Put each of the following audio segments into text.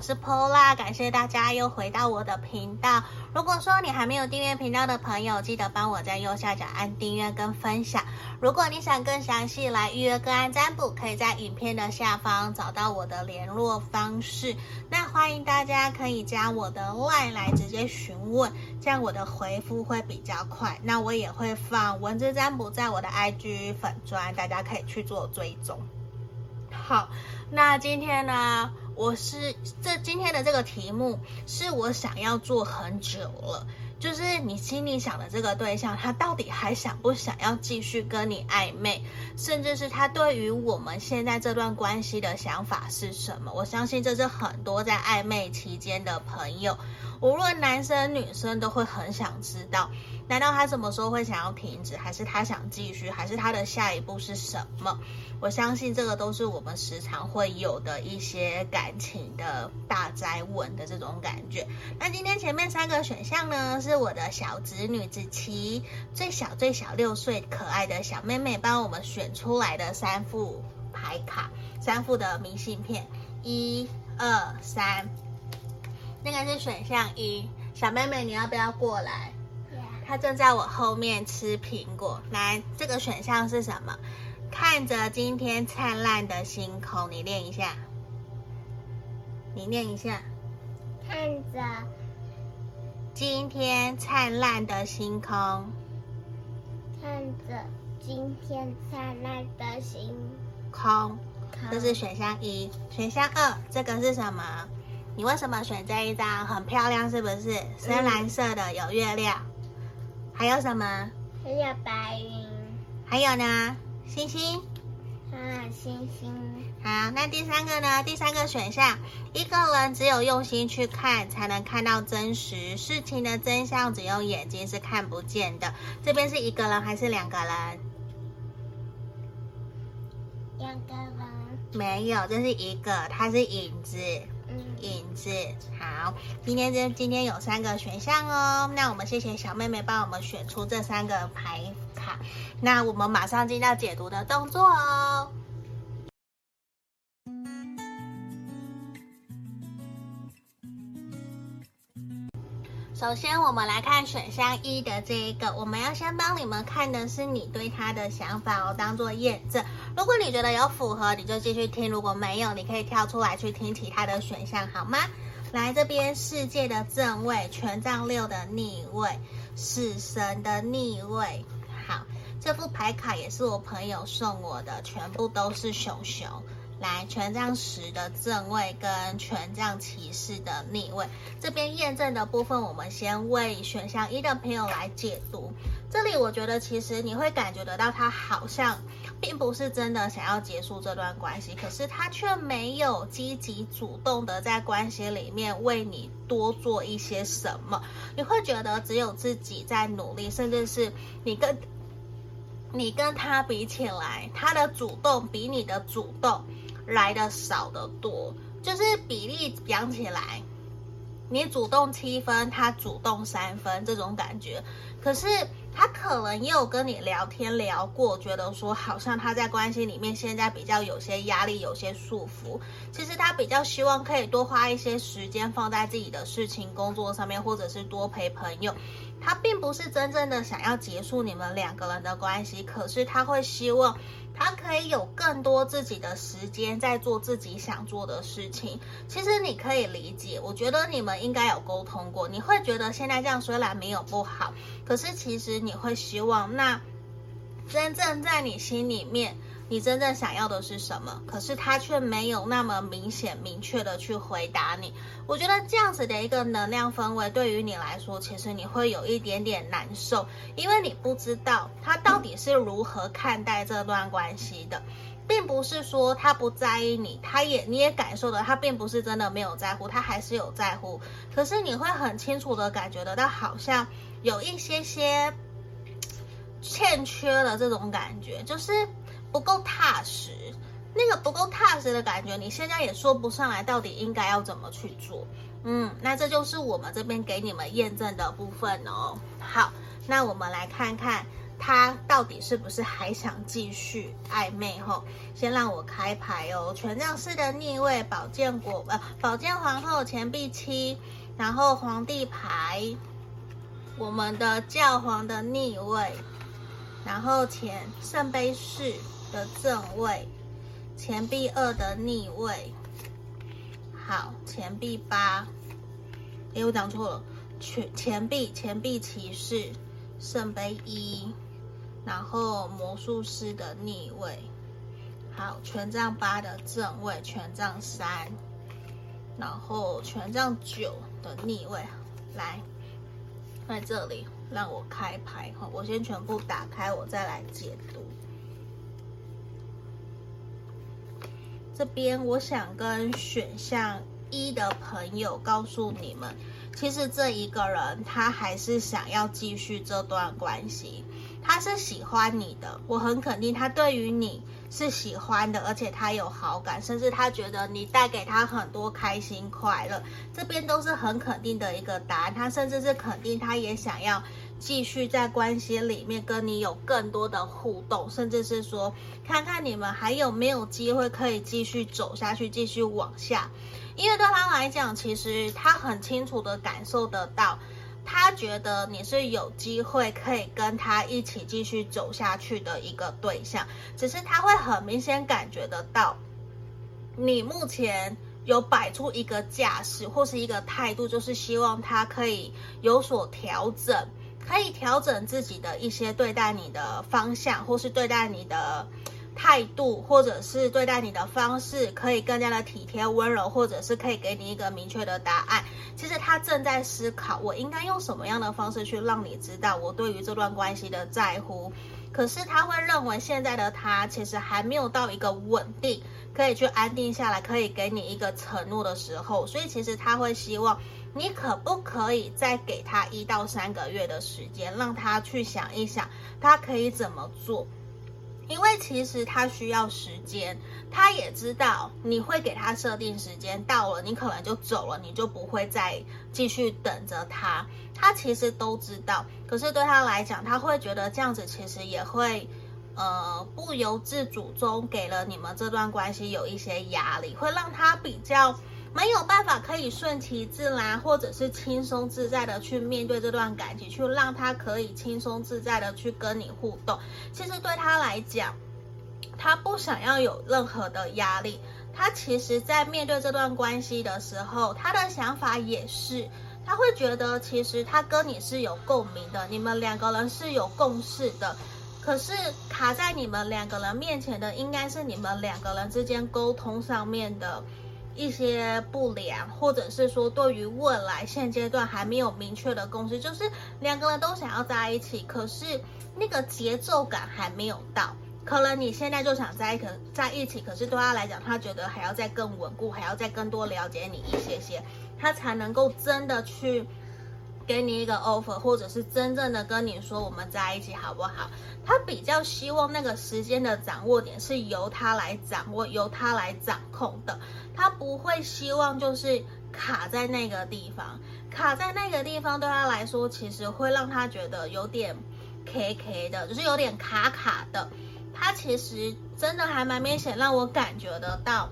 我是 Pola，感谢大家又回到我的频道。如果说你还没有订阅频道的朋友，记得帮我在右下角按订阅跟分享。如果你想更详细来预约个案占卜，可以在影片的下方找到我的联络方式。那欢迎大家可以加我的 LINE 来直接询问，这样我的回复会比较快。那我也会放文字占卜在我的 IG 粉专，大家可以去做追踪。好，那今天呢，我是这今天的这个题目是我想要做很久了，就是你心里想的这个对象，他到底还想不想要继续跟你暧昧，甚至是他对于我们现在这段关系的想法是什么？我相信这是很多在暧昧期间的朋友，无论男生女生都会很想知道。难道他什么时候会想要停止，还是他想继续，还是他的下一步是什么？我相信这个都是我们时常会有的一些感情的大灾问的这种感觉。那今天前面三个选项呢，是我的小侄女子琪，最小最小六岁可爱的小妹妹帮我们选出来的三副牌卡，三副的明信片，一二三，那个是选项一，小妹妹你要不要过来？她正在我后面吃苹果。来，这个选项是什么？看着今天灿烂的星空，你念一下。你念一下。看着今天灿烂的星空。看着今天灿烂的星空。这是选项一。选项二，这个是什么？你为什么选这一张？很漂亮，是不是？深蓝色的，有月亮。还有什么？还有白云。还有呢？星星。啊，星星。好，那第三个呢？第三个选项，一个人只有用心去看，才能看到真实事情的真相，只用眼睛是看不见的。这边是一个人还是两个人？两个人。没有，这是一个，它是影子。影子，好，今天这今天有三个选项哦，那我们谢谢小妹妹帮我们选出这三个牌卡，那我们马上进到解读的动作哦。首先，我们来看选项一的这一个，我们要先帮你们看的是你对他的想法哦，当做验证。如果你觉得有符合，你就继续听；如果没有，你可以跳出来去听其他的选项，好吗？来这边，世界的正位，权杖六的逆位，死神的逆位。好，这副牌卡也是我朋友送我的，全部都是熊熊。来，权杖十的正位跟权杖骑士的逆位，这边验证的部分，我们先为选项一的朋友来解读。这里我觉得其实你会感觉得到，他好像并不是真的想要结束这段关系，可是他却没有积极主动的在关系里面为你多做一些什么。你会觉得只有自己在努力，甚至是你跟你跟他比起来，他的主动比你的主动。来的少得多，就是比例讲起来，你主动七分，他主动三分这种感觉。可是他可能也有跟你聊天聊过，觉得说好像他在关系里面现在比较有些压力，有些束缚。其实他比较希望可以多花一些时间放在自己的事情、工作上面，或者是多陪朋友。他并不是真正的想要结束你们两个人的关系，可是他会希望。他可以有更多自己的时间在做自己想做的事情。其实你可以理解，我觉得你们应该有沟通过。你会觉得现在这样虽然没有不好，可是其实你会希望，那真正在你心里面。你真正想要的是什么？可是他却没有那么明显、明确的去回答你。我觉得这样子的一个能量氛围对于你来说，其实你会有一点点难受，因为你不知道他到底是如何看待这段关系的，并不是说他不在意你，他也你也感受到他并不是真的没有在乎，他还是有在乎。可是你会很清楚的感觉得到，好像有一些些欠缺的这种感觉，就是。不够踏实，那个不够踏实的感觉，你现在也说不上来，到底应该要怎么去做？嗯，那这就是我们这边给你们验证的部分哦。好，那我们来看看他到底是不是还想继续暧昧？吼，先让我开牌哦。权杖四的逆位，宝剑国呃，宝剑皇后，钱币七，然后皇帝牌，我们的教皇的逆位，然后钱圣杯四的正位，钱币二的逆位，好，钱币八，诶，我讲错了，钱钱币钱币骑士，圣杯一。然后魔术师的逆位，好，权杖八的正位，权杖三，然后权杖九的逆位，来，在这里。让我开牌哈，我先全部打开，我再来解读。这边我想跟选项一的朋友告诉你们，其实这一个人他还是想要继续这段关系。他是喜欢你的，我很肯定他对于你是喜欢的，而且他有好感，甚至他觉得你带给他很多开心快乐，这边都是很肯定的一个答案。他甚至是肯定，他也想要继续在关系里面跟你有更多的互动，甚至是说看看你们还有没有机会可以继续走下去，继续往下。因为对他来讲，其实他很清楚的感受得到。他觉得你是有机会可以跟他一起继续走下去的一个对象，只是他会很明显感觉得到，你目前有摆出一个架势或是一个态度，就是希望他可以有所调整，可以调整自己的一些对待你的方向，或是对待你的。态度，或者是对待你的方式，可以更加的体贴温柔，或者是可以给你一个明确的答案。其实他正在思考，我应该用什么样的方式去让你知道我对于这段关系的在乎。可是他会认为现在的他其实还没有到一个稳定，可以去安定下来，可以给你一个承诺的时候。所以其实他会希望你可不可以再给他一到三个月的时间，让他去想一想，他可以怎么做。因为其实他需要时间，他也知道你会给他设定时间，到了你可能就走了，你就不会再继续等着他。他其实都知道，可是对他来讲，他会觉得这样子其实也会，呃，不由自主中给了你们这段关系有一些压力，会让他比较。没有办法可以顺其自然，或者是轻松自在的去面对这段感情，去让他可以轻松自在的去跟你互动。其实对他来讲，他不想要有任何的压力。他其实，在面对这段关系的时候，他的想法也是，他会觉得其实他跟你是有共鸣的，你们两个人是有共识的。可是卡在你们两个人面前的，应该是你们两个人之间沟通上面的。一些不良，或者是说对于未来现阶段还没有明确的共识，就是两个人都想要在一起，可是那个节奏感还没有到。可能你现在就想在一个在一起，可是对他来讲，他觉得还要再更稳固，还要再更多了解你一些些，他才能够真的去给你一个 offer，或者是真正的跟你说我们在一起好不好？他比较希望那个时间的掌握点是由他来掌握，由他来掌控的。他不会希望就是卡在那个地方，卡在那个地方对他来说，其实会让他觉得有点 K K 的，就是有点卡卡的。他其实真的还蛮明显，让我感觉得到。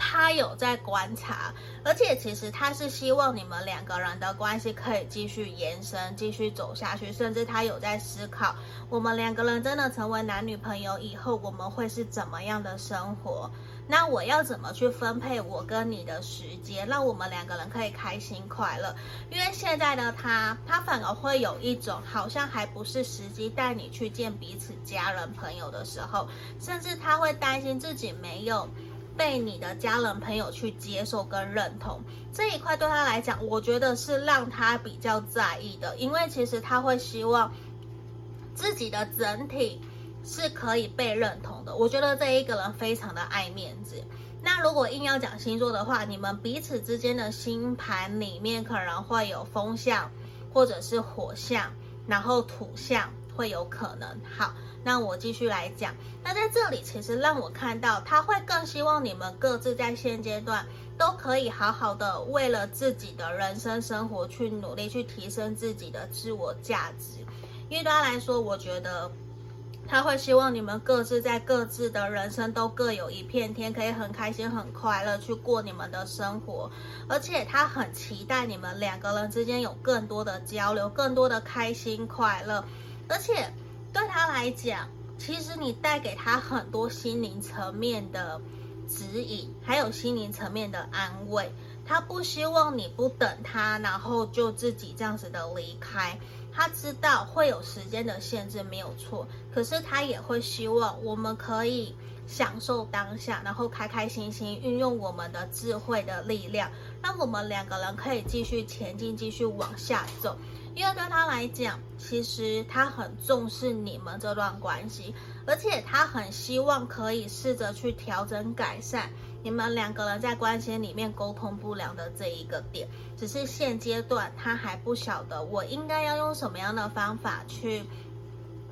他有在观察，而且其实他是希望你们两个人的关系可以继续延伸，继续走下去，甚至他有在思考，我们两个人真的成为男女朋友以后，我们会是怎么样的生活？那我要怎么去分配我跟你的时间，让我们两个人可以开心快乐？因为现在的他，他反而会有一种好像还不是时机带你去见彼此家人朋友的时候，甚至他会担心自己没有。被你的家人朋友去接受跟认同这一块，对他来讲，我觉得是让他比较在意的，因为其实他会希望自己的整体是可以被认同的。我觉得这一个人非常的爱面子。那如果硬要讲星座的话，你们彼此之间的星盘里面可能会有风象，或者是火象，然后土象会有可能。好。那我继续来讲，那在这里其实让我看到，他会更希望你们各自在现阶段都可以好好的为了自己的人生生活去努力，去提升自己的自我价值。因为对他来说，我觉得他会希望你们各自在各自的人生都各有一片天，可以很开心、很快乐去过你们的生活。而且他很期待你们两个人之间有更多的交流，更多的开心快乐。而且对他来讲，其实你带给他很多心灵层面的指引，还有心灵层面的安慰。他不希望你不等他，然后就自己这样子的离开。他知道会有时间的限制，没有错。可是他也会希望我们可以享受当下，然后开开心心运用我们的智慧的力量，让我们两个人可以继续前进，继续往下走。因为对他来讲，其实他很重视你们这段关系，而且他很希望可以试着去调整改善。你们两个人在关系里面沟通不良的这一个点，只是现阶段他还不晓得我应该要用什么样的方法去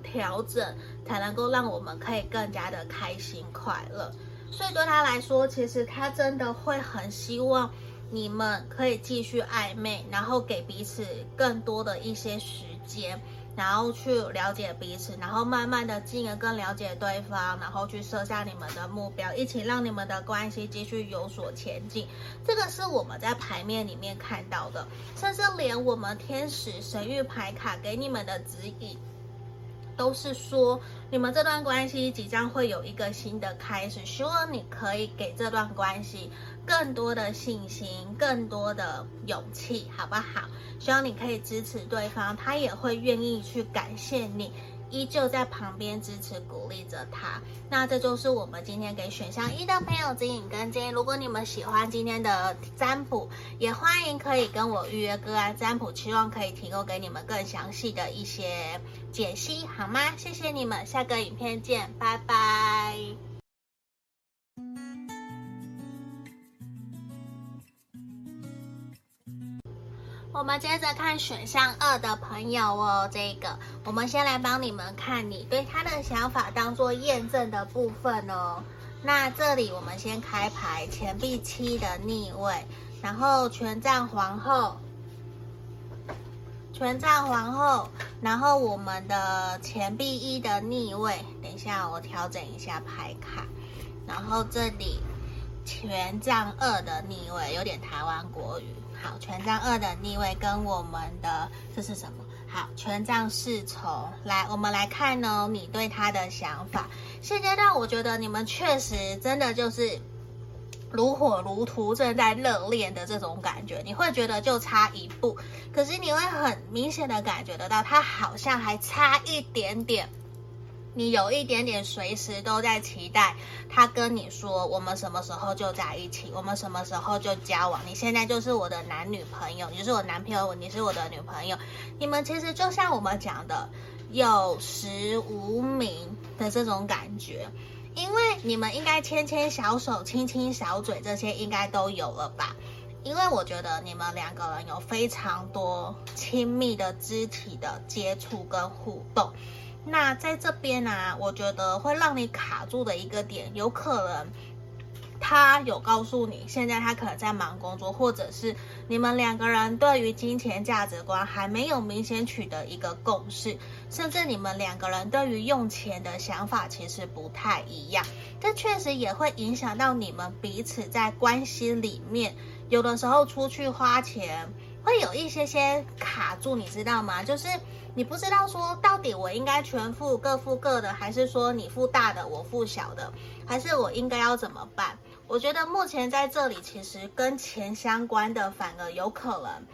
调整，才能够让我们可以更加的开心快乐。所以对他来说，其实他真的会很希望你们可以继续暧昧，然后给彼此更多的一些时间。然后去了解彼此，然后慢慢的进而更了解对方，然后去设下你们的目标，一起让你们的关系继续有所前进。这个是我们在牌面里面看到的，甚至连我们天使神諭牌卡给你们的指引，都是说你们这段关系即将会有一个新的开始，希望你可以给这段关系更多的信心，更多的勇气，好不好？希望你可以支持对方，他也会愿意去感谢你，依旧在旁边支持鼓励着他。那这就是我们今天给选项一的朋友指引跟建议。如果你们喜欢今天的占卜，也欢迎可以跟我预约个案占卜，期望可以提供给你们更详细的一些解析，好吗？谢谢你们，下个影片见，拜拜。我们接着看选项二的朋友哦，这个我们先来帮你们看你对他的想法，当做验证的部分哦。那这里我们先开牌，钱币七的逆位，然后权杖皇后，权杖皇后，然后我们的钱币一的逆位。等一下，我调整一下牌卡，然后这里权杖二的逆位，有点台湾国语。好，权杖二的逆位跟我们的这是什么？好，权杖侍从。来，我们来看哦，你对他的想法。现阶段，我觉得你们确实真的就是如火如荼，正在热恋的这种感觉。你会觉得就差一步，可是你会很明显的感觉得到，他好像还差一点点。你有一点点随时都在期待他跟你说，我们什么时候就在一起，我们什么时候就交往。你现在就是我的男女朋友，你是我男朋友，你是我的女朋友。你们其实就像我们讲的，有实无名的这种感觉，因为你们应该牵牵小手、亲亲小嘴，这些应该都有了吧？因为我觉得你们两个人有非常多亲密的肢体的接触跟互动。那在这边呢、我觉得会让你卡住的一个点，有可能他有告诉你，现在他可能在忙工作，或者是你们两个人对于金钱价值观还没有明显取得一个共识，甚至你们两个人对于用钱的想法其实不太一样，这确实也会影响到你们彼此在关系里面，有的时候出去花钱。会有一些些卡住，你知道吗？就是你不知道说到底我应该全付各付各的，还是说你付大的我付小的，还是我应该要怎么办？我觉得目前在这里其实跟钱相关的反而有可能，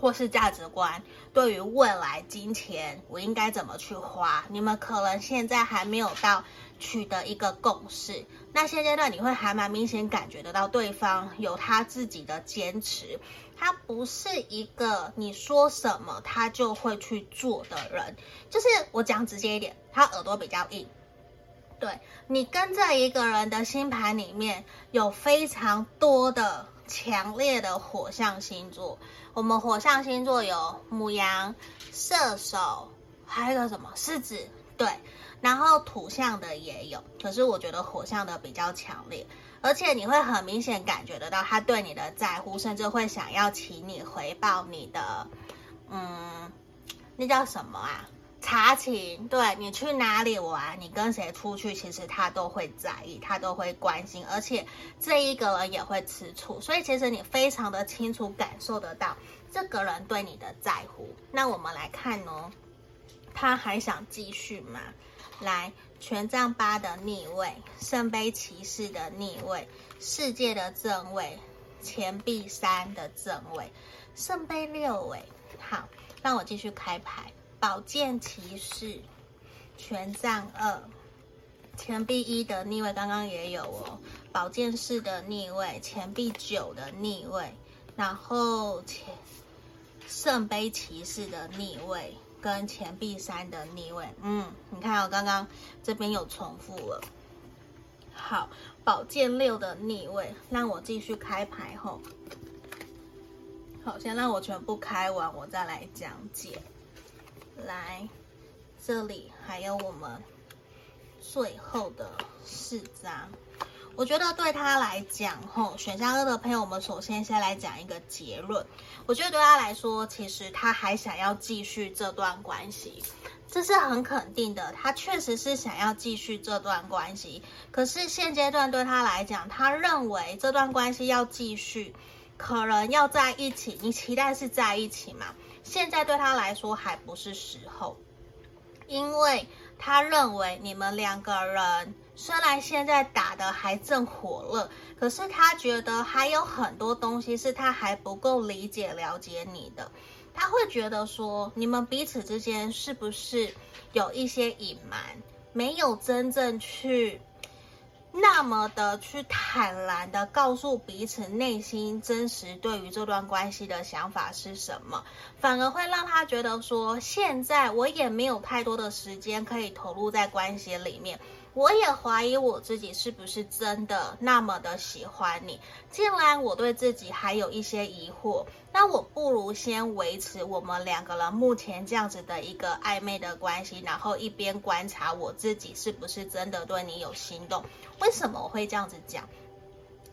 或是价值观，对于未来金钱我应该怎么去花，你们可能现在还没有到取得一个共识。那现阶段你会还蛮明显感觉得到对方有他自己的坚持。他不是一个你说什么他就会去做的人，就是我讲直接一点，他耳朵比较硬。对，你跟这一个人的星盘里面有非常多的强烈的火象星座，我们火象星座有母羊、射手，还有一个什么狮子，对，然后土象的也有，可是我觉得火象的比较强烈。而且你会很明显感觉得到他对你的在乎，甚至会想要请你回报你的，嗯，那叫什么啊？查情，对，你去哪里玩，你跟谁出去，其实他都会在意，他都会关心，而且这一个人也会吃醋，所以其实你非常的清楚感受得到这个人对你的在乎。那我们来看哦，他还想继续吗？来，权杖八的逆位，圣杯骑士的逆位，世界的正位，钱币三的正位，圣杯六位。好，让我继续开牌。宝剑骑士，权杖二，钱币一的逆位，刚刚也有哦。宝剑四的逆位，钱币九的逆位，然后钱圣杯骑士的逆位。跟钱币三的逆位，嗯，你看我刚刚这边有重复了。好，宝剑六的逆位，让我继续开牌后。好，先让我全部开完，我再来讲解。来，这里还有我们最后的四张。我觉得对他来讲，吼，选项二的朋友，我们首先先来讲一个结论。我觉得对他来说，其实他还想要继续这段关系，这是很肯定的。他确实是想要继续这段关系，可是现阶段对他来讲，他认为这段关系要继续，可能要在一起。你期待是在一起嘛？现在对他来说还不是时候，因为他认为你们两个人。虽然现在打得还正火热，可是他觉得还有很多东西是他还不够理解、了解你的。他会觉得说，你们彼此之间是不是有一些隐瞒，没有真正去那么的去坦然的告诉彼此内心真实对于这段关系的想法是什么，反而会让他觉得说，现在我也没有太多的时间可以投入在关系里面。我也怀疑我自己是不是真的那么的喜欢你。既然我对自己还有一些疑惑，那我不如先维持我们两个人目前这样子的一个暧昧的关系，然后一边观察我自己是不是真的对你有心动。为什么我会这样子讲？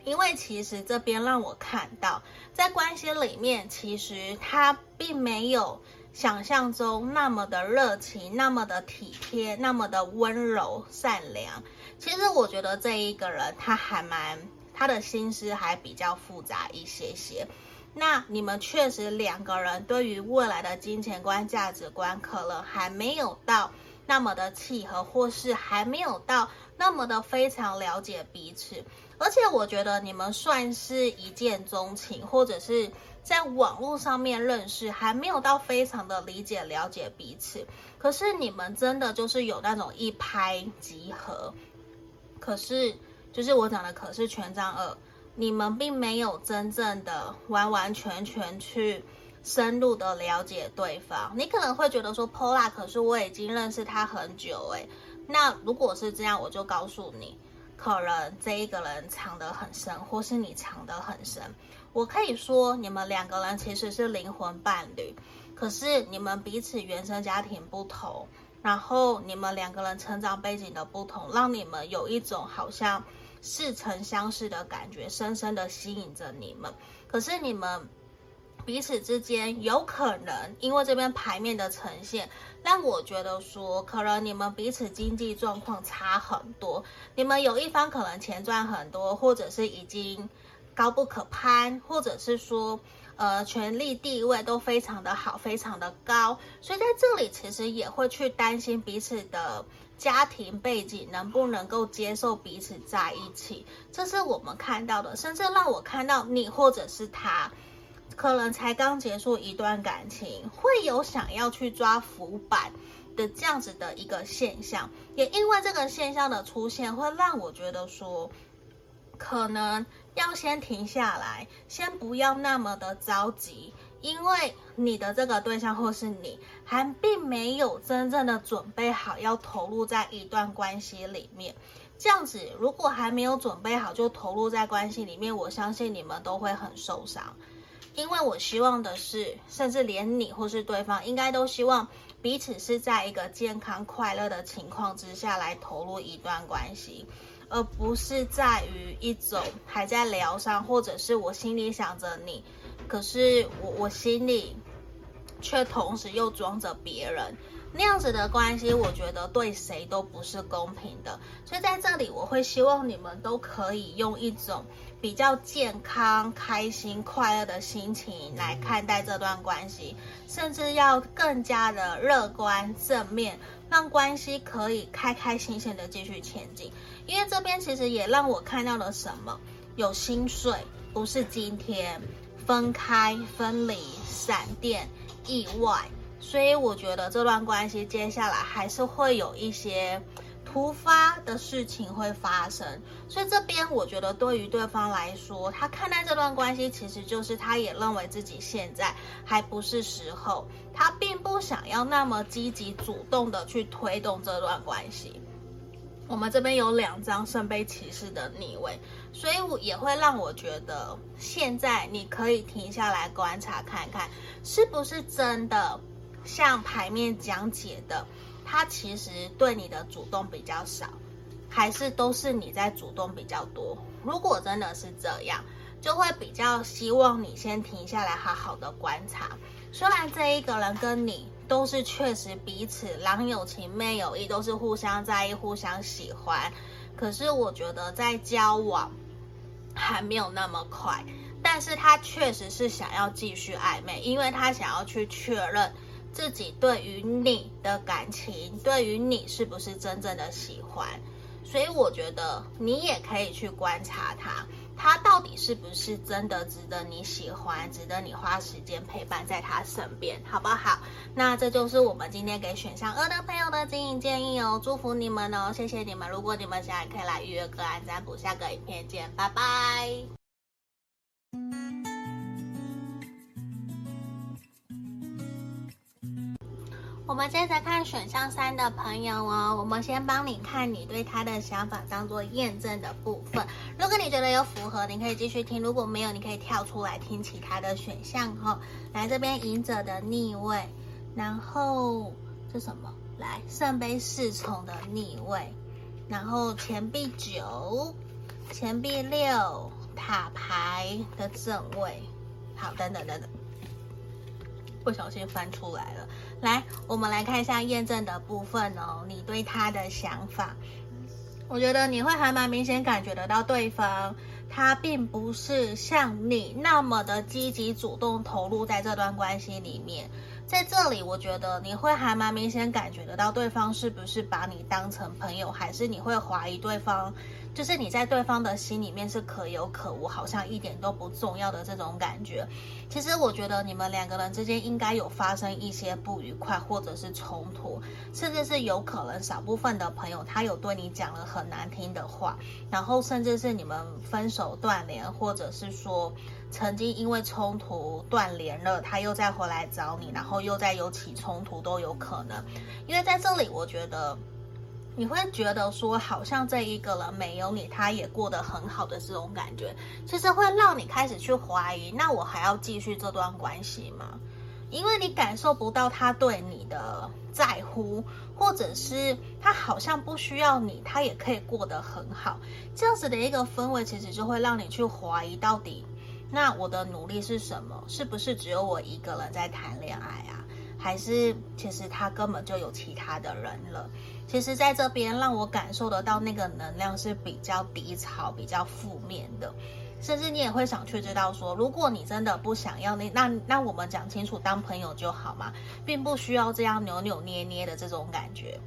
因为其实这边让我看到，在关系里面，其实他并没有。想象中那么的热情，那么的体贴，那么的温柔善良。其实我觉得这一个人他还蛮，他的心思还比较复杂一些些。那你们确实两个人对于未来的金钱观、价值观可能还没有到那么的契合，或是还没有到那么的非常了解彼此。而且我觉得你们算是一见钟情，或者是。在网络上面认识，还没有到非常的理解了解彼此，可是你们真的就是有那种一拍即合。可是就是我讲的，可是权杖二，你们并没有真正的完完全全去深入的了解对方。你可能会觉得说，Pola，可是我已经认识他很久诶。那如果是这样，我就告诉你，可能这一个人藏得很深，或是你藏得很深。我可以说，你们两个人其实是灵魂伴侣，可是你们彼此原生家庭不同，然后你们两个人成长背景的不同，让你们有一种好像似曾相识的感觉，深深的吸引着你们。可是你们彼此之间有可能因为这边牌面的呈现，让我觉得说，可能你们彼此经济状况差很多，你们有一方可能钱赚很多，或者是已经。高不可攀，或者是说，呃，权力地位都非常的好，非常的高，所以在这里其实也会去担心彼此的家庭背景能不能够接受彼此在一起，这是我们看到的，甚至让我看到你或者是他，可能才刚结束一段感情，会有想要去抓浮板的这样子的一个现象，也因为这个现象的出现，会让我觉得说，可能。要先停下来，先不要那么的着急，因为你的这个对象或是你还并没有真正的准备好要投入在一段关系里面。这样子，如果还没有准备好就投入在关系里面，我相信你们都会很受伤。因为我希望的是，甚至连你或是对方，应该都希望彼此是在一个健康快乐的情况之下来投入一段关系。而不是在于一种还在疗伤，或者是我心里想着你，可是我我心里却同时又装着别人，那样子的关系，我觉得对谁都不是公平的。所以在这里，我会希望你们都可以用一种比较健康、开心、快乐的心情来看待这段关系，甚至要更加的乐观正面，让关系可以开开心心的继续前进。因为这边其实也让我看到了什么，有心碎，不是今天分开、分离、闪电、意外。所以我觉得这段关系接下来还是会有一些突发的事情会发生。所以这边我觉得对于对方来说，他看待这段关系，其实就是他也认为自己现在还不是时候，他并不想要那么积极主动的去推动这段关系。我们这边有两张圣杯骑士的逆位，所以我也会让我觉得现在你可以停下来观察看看，是不是真的。像牌面讲解的，他其实对你的主动比较少，还是都是你在主动比较多？如果真的是这样，就会比较希望你先停下来，好好的观察。虽然这一个人跟你都是确实彼此郎有情妹有意，都是互相在意、互相喜欢，可是我觉得在交往还没有那么快。但是他确实是想要继续暧昧，因为他想要去确认。自己对于你的感情，对于你是不是真正的喜欢？所以我觉得你也可以去观察他，他到底是不是真的值得你喜欢，值得你花时间陪伴在他身边，好不好？那这就是我们今天给选项二的朋友的经营建议哦，祝福你们哦，谢谢你们。如果你们想也可以来预约个案占卜，下个影片见，拜拜。我们接着看选项三的朋友哦，我们先帮你看你对他的想法，当做验证的部分。如果你觉得有符合，你可以继续听；如果没有，你可以跳出来听其他的选项哈。来这边隐者的逆位，然后这什么？来圣杯侍从的逆位，然后钱币九、钱币六、塔牌的正位。好，等等等等。不小心翻出来了，来，我们来看一下验证的部分哦。你对他的想法，我觉得你会还蛮明显感觉得到对方，他并不是像你那么的积极主动投入在这段关系里面。在这里，我觉得你会还蛮明显感觉得到对方是不是把你当成朋友，还是你会怀疑对方。就是你在对方的心里面是可有可无，好像一点都不重要的这种感觉。其实我觉得你们两个人之间应该有发生一些不愉快，或者是冲突，甚至是有可能少部分的朋友他有对你讲了很难听的话，然后甚至是你们分手断联，或者是说曾经因为冲突断联了，他又再回来找你，然后又再有起冲突都有可能。因为在这里，我觉得。你会觉得说，好像这一个人没有你，他也过得很好的这种感觉，其实会让你开始去怀疑，那我还要继续这段关系吗？因为你感受不到他对你的在乎，或者是他好像不需要你，他也可以过得很好，这样子的一个氛围，其实就会让你去怀疑，到底那我的努力是什么？是不是只有我一个人在谈恋爱啊？还是其实他根本就有其他的人了？其实在这边让我感受得到那个能量是比较低潮、比较负面的，甚至你也会想去知道说，如果你真的不想要那那那我们讲清楚，当朋友就好嘛，并不需要这样扭扭捏捏的这种感觉。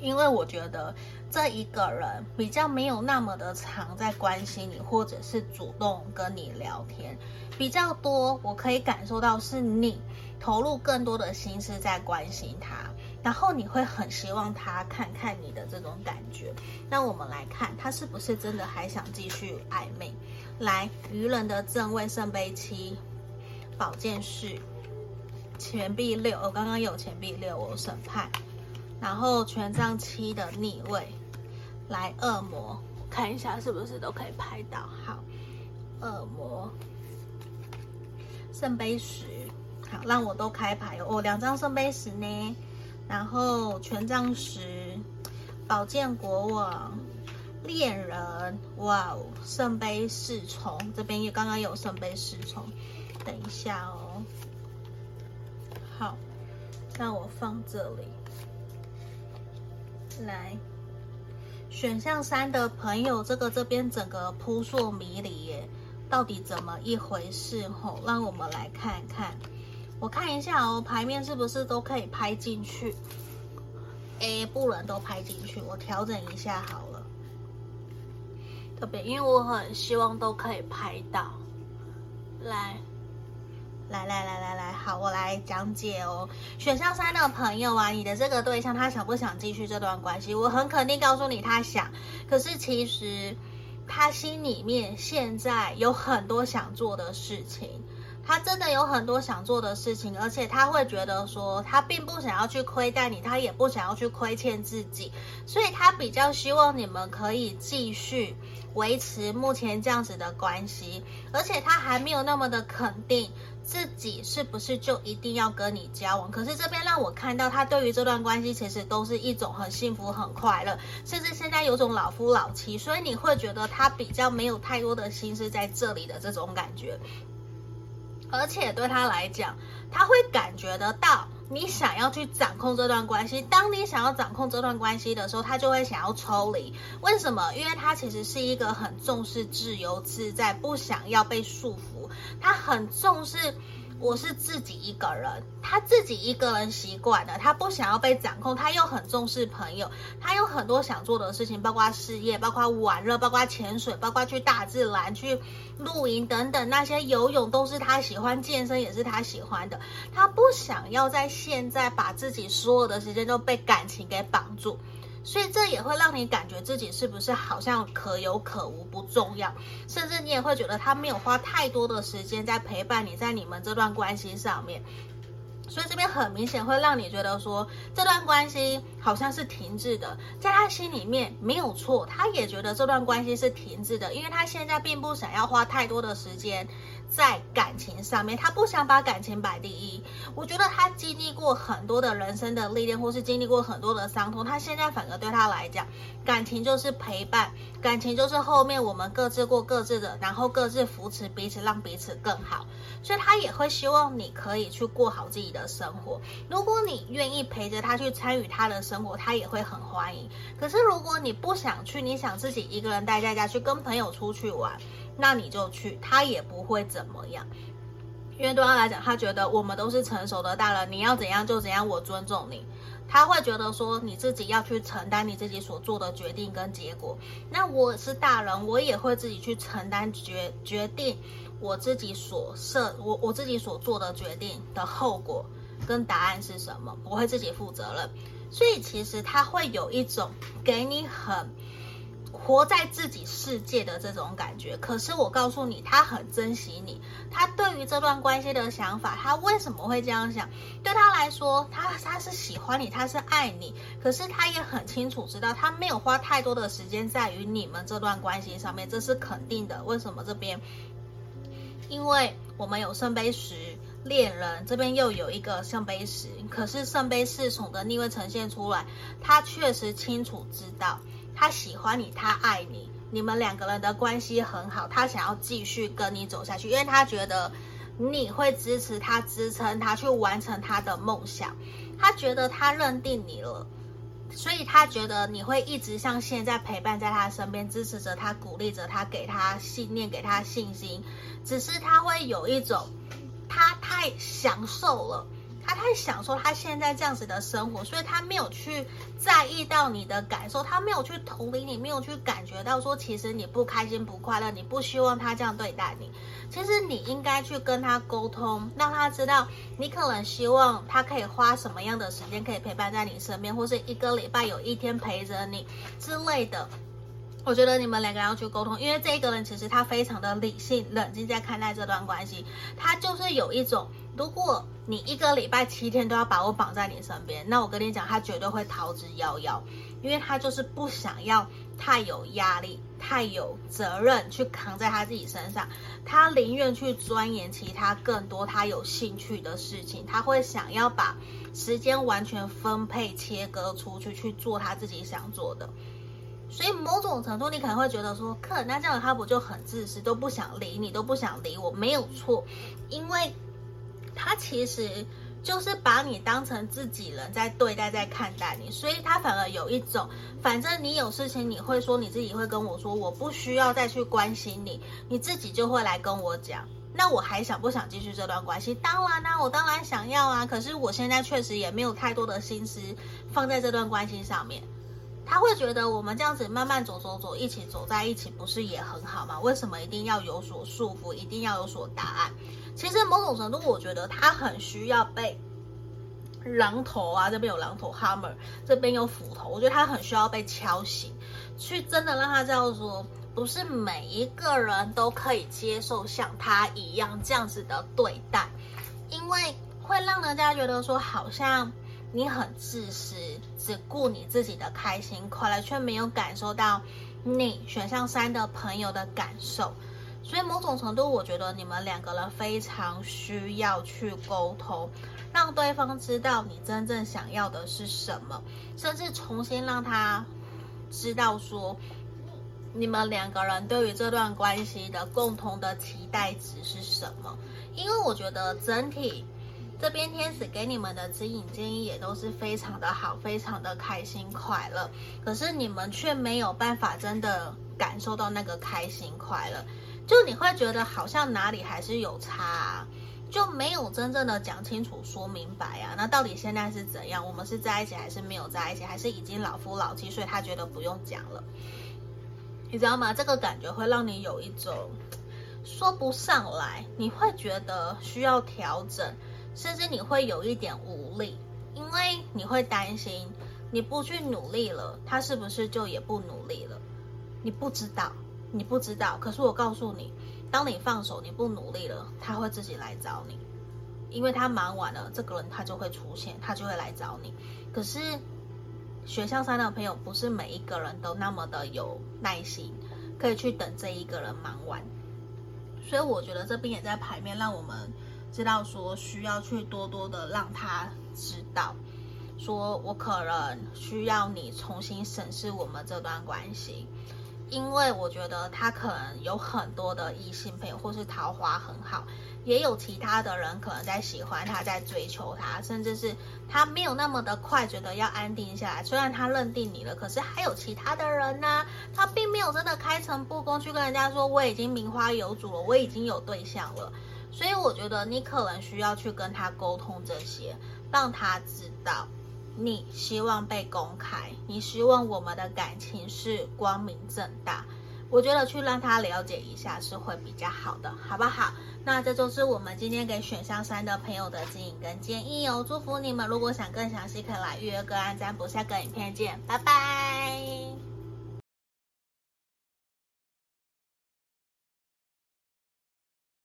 因为我觉得这一个人比较没有那么的常在关心你，或者是主动跟你聊天比较多，我可以感受到是你。投入更多的心思在关心他，然后你会很希望他看看你的这种感觉。那我们来看他是不是真的还想继续暧昧？来，愚人的正位圣杯七，宝剑四，钱币六，我刚刚有钱币六，我审判，然后权杖七的逆位，来恶魔，看一下是不是都可以拍到。好，恶魔，圣杯十。好，让我都开牌哦，两张圣杯十呢，然后权杖十，宝剑国王，恋人，哇哦，圣杯侍从，这边也刚刚有圣杯侍从，等一下哦，好，让我放这里。来，选项三的朋友，这个这边整个扑朔迷离耶，到底怎么一回事？吼，让我们来看看。我看一下哦，牌面是不是都可以拍进去？诶，不能都拍进去，我调整一下好了。特别，因为我很希望都可以拍到。来，来来来来来，好，我来讲解哦。选项三的朋友啊，你的这个对象他想不想继续这段关系？我很肯定告诉你，他想。可是其实他心里面现在有很多想做的事情。他真的有很多想做的事情，而且他会觉得说，他并不想要去亏待你，他也不想要去亏欠自己，所以他比较希望你们可以继续维持目前这样子的关系，而且他还没有那么的肯定自己是不是就一定要跟你交往。可是这边让我看到，他对于这段关系其实都是一种很幸福、很快乐，甚至现在有种老夫老妻，所以你会觉得他比较没有太多的心思在这里的这种感觉。而且对他来讲，他会感觉得到你想要去掌控这段关系。当你想要掌控这段关系的时候，他就会想要抽离。为什么？因为他其实是一个很重视自由自在，不想要被束缚。他很重视。我是自己一个人，他自己一个人习惯了，他不想要被掌控，他又很重视朋友，他有很多想做的事情，包括事业，包括玩乐，包括潜水，包括去大自然去露营等等，那些游泳都是他喜欢，健身也是他喜欢的，他不想要在现在把自己所有的时间都被感情给绑住。所以这也会让你感觉自己是不是好像可有可无，不重要，甚至你也会觉得他没有花太多的时间在陪伴你，在你们这段关系上面。所以这边很明显会让你觉得说，这段关系好像是停滞的，在他心里面没有错，他也觉得这段关系是停滞的，因为他现在并不想要花太多的时间。在感情上面，他不想把感情摆第一。我觉得他经历过很多的人生的历练，或是经历过很多的伤痛，他现在反而对他来讲，感情就是陪伴，感情就是后面我们各自过各自的，然后各自扶持彼此，让彼此更好。所以他也会希望你可以去过好自己的生活。如果你愿意陪着他去参与他的生活，他也会很欢迎。可是如果你不想去，你想自己一个人待在家去跟朋友出去玩。那你就去，他也不会怎么样，因为对他来讲，他觉得我们都是成熟的大人，你要怎样就怎样，我尊重你。他会觉得说，你自己要去承担你自己所做的决定跟结果。那我是大人，我也会自己去承担决决定我自己所设我我自己所做的决定的后果跟答案是什么，我会自己负责任。所以其实他会有一种给你很。活在自己世界的这种感觉，可是我告诉你，他很珍惜你。他对于这段关系的想法，他为什么会这样想？对他来说，他他是喜欢你，他是爱你。可是他也很清楚知道，他没有花太多的时间在于你们这段关系上面，这是肯定的。为什么这边？因为我们有圣杯十恋人，这边又有一个圣杯十，可是圣杯侍从的逆位呈现出来，他确实清楚知道。他喜欢你，他爱你，你们两个人的关系很好，他想要继续跟你走下去，因为他觉得你会支持他，支撑他去完成他的梦想。他觉得他认定你了，所以他觉得你会一直像现在陪伴在他身边，支持着他，鼓励着他，给他信念，给他信心。只是他会有一种，他太享受了。他太享受他现在这样子的生活，所以他没有去在意到你的感受，他没有去同理你，没有去感觉到说，其实你不开心不快乐，你不希望他这样对待你。其实你应该去跟他沟通，让他知道你可能希望他可以花什么样的时间可以陪伴在你身边，或是一个礼拜有一天陪着你之类的。我觉得你们两个要去沟通，因为这一个人其实他非常的理性、冷静在看待这段关系。他就是有一种，如果你一个礼拜七天都要把我绑在你身边，那我跟你讲，他绝对会逃之夭夭，因为他就是不想要太有压力、太有责任去扛在他自己身上。他宁愿去钻研其他更多他有兴趣的事情，他会想要把时间完全分配、切割出去，去做他自己想做的。所以某种程度，你可能会觉得说，可那这样他不就很自私，都不想理你，都不想理我，没有错，因为他其实就是把你当成自己人在对待，在看待你，所以他反而有一种，反正你有事情你会说，你自己会跟我说，我不需要再去关心你，你自己就会来跟我讲。那我还想不想继续这段关系？当然啦、我当然想要啊。可是我现在确实也没有太多的心思放在这段关系上面。他会觉得我们这样子慢慢走走走，一起走在一起，不是也很好吗？为什么一定要有所束缚，一定要有所答案？其实某种程度，我觉得他很需要被榔头啊，这边有榔头 hammer，这边有斧头，我觉得他很需要被敲醒，去真的让他知道说，不是每一个人都可以接受像他一样这样子的对待，因为会让人家觉得说，好像你很自私，只顾你自己的开心快乐，却没有感受到你选项三的朋友的感受。所以某种程度，我觉得你们两个人非常需要去沟通，让对方知道你真正想要的是什么，甚至重新让他知道说，你们两个人对于这段关系的共同的期待值是什么。因为我觉得整体这边天使给你们的指引建议也都是非常的好，非常的开心快乐，可是你们却没有办法真的感受到那个开心快乐。就你会觉得好像哪里还是有差啊，就没有真正的讲清楚、说明白啊。那到底现在是怎样？我们是在一起还是没有在一起？还是已经老夫老妻，所以他觉得不用讲了？你知道吗？这个感觉会让你有一种说不上来，你会觉得需要调整，甚至你会有一点无力，因为你会担心你不去努力了，他是不是就也不努力了？你不知道。你不知道，可是我告诉你，当你放手，你不努力了，他会自己来找你，因为他忙完了，这个人他就会出现，他就会来找你。可是学校三的朋友不是每一个人都那么的有耐心，可以去等这一个人忙完。所以我觉得这边也在牌面让我们知道说，需要去多多的让他知道，说我可能需要你重新审视我们这段关系。因为我觉得他可能有很多的异性朋友，或是桃花很好，也有其他的人可能在喜欢他，在追求他，甚至是他没有那么的快觉得要安定下来。虽然他认定你了，可是还有其他的人呢、他并没有真的开诚布公去跟人家说我已经名花有主了，我已经有对象了。所以我觉得你可能需要去跟他沟通这些，让他知道。你希望被公开，你希望我们的感情是光明正大，我觉得去让他了解一下是会比较好的，好不好？那这就是我们今天给选项三的朋友的指引跟建议哦，祝福你们。如果想更详细，可以来预约个案占卜，下个影片见，拜拜。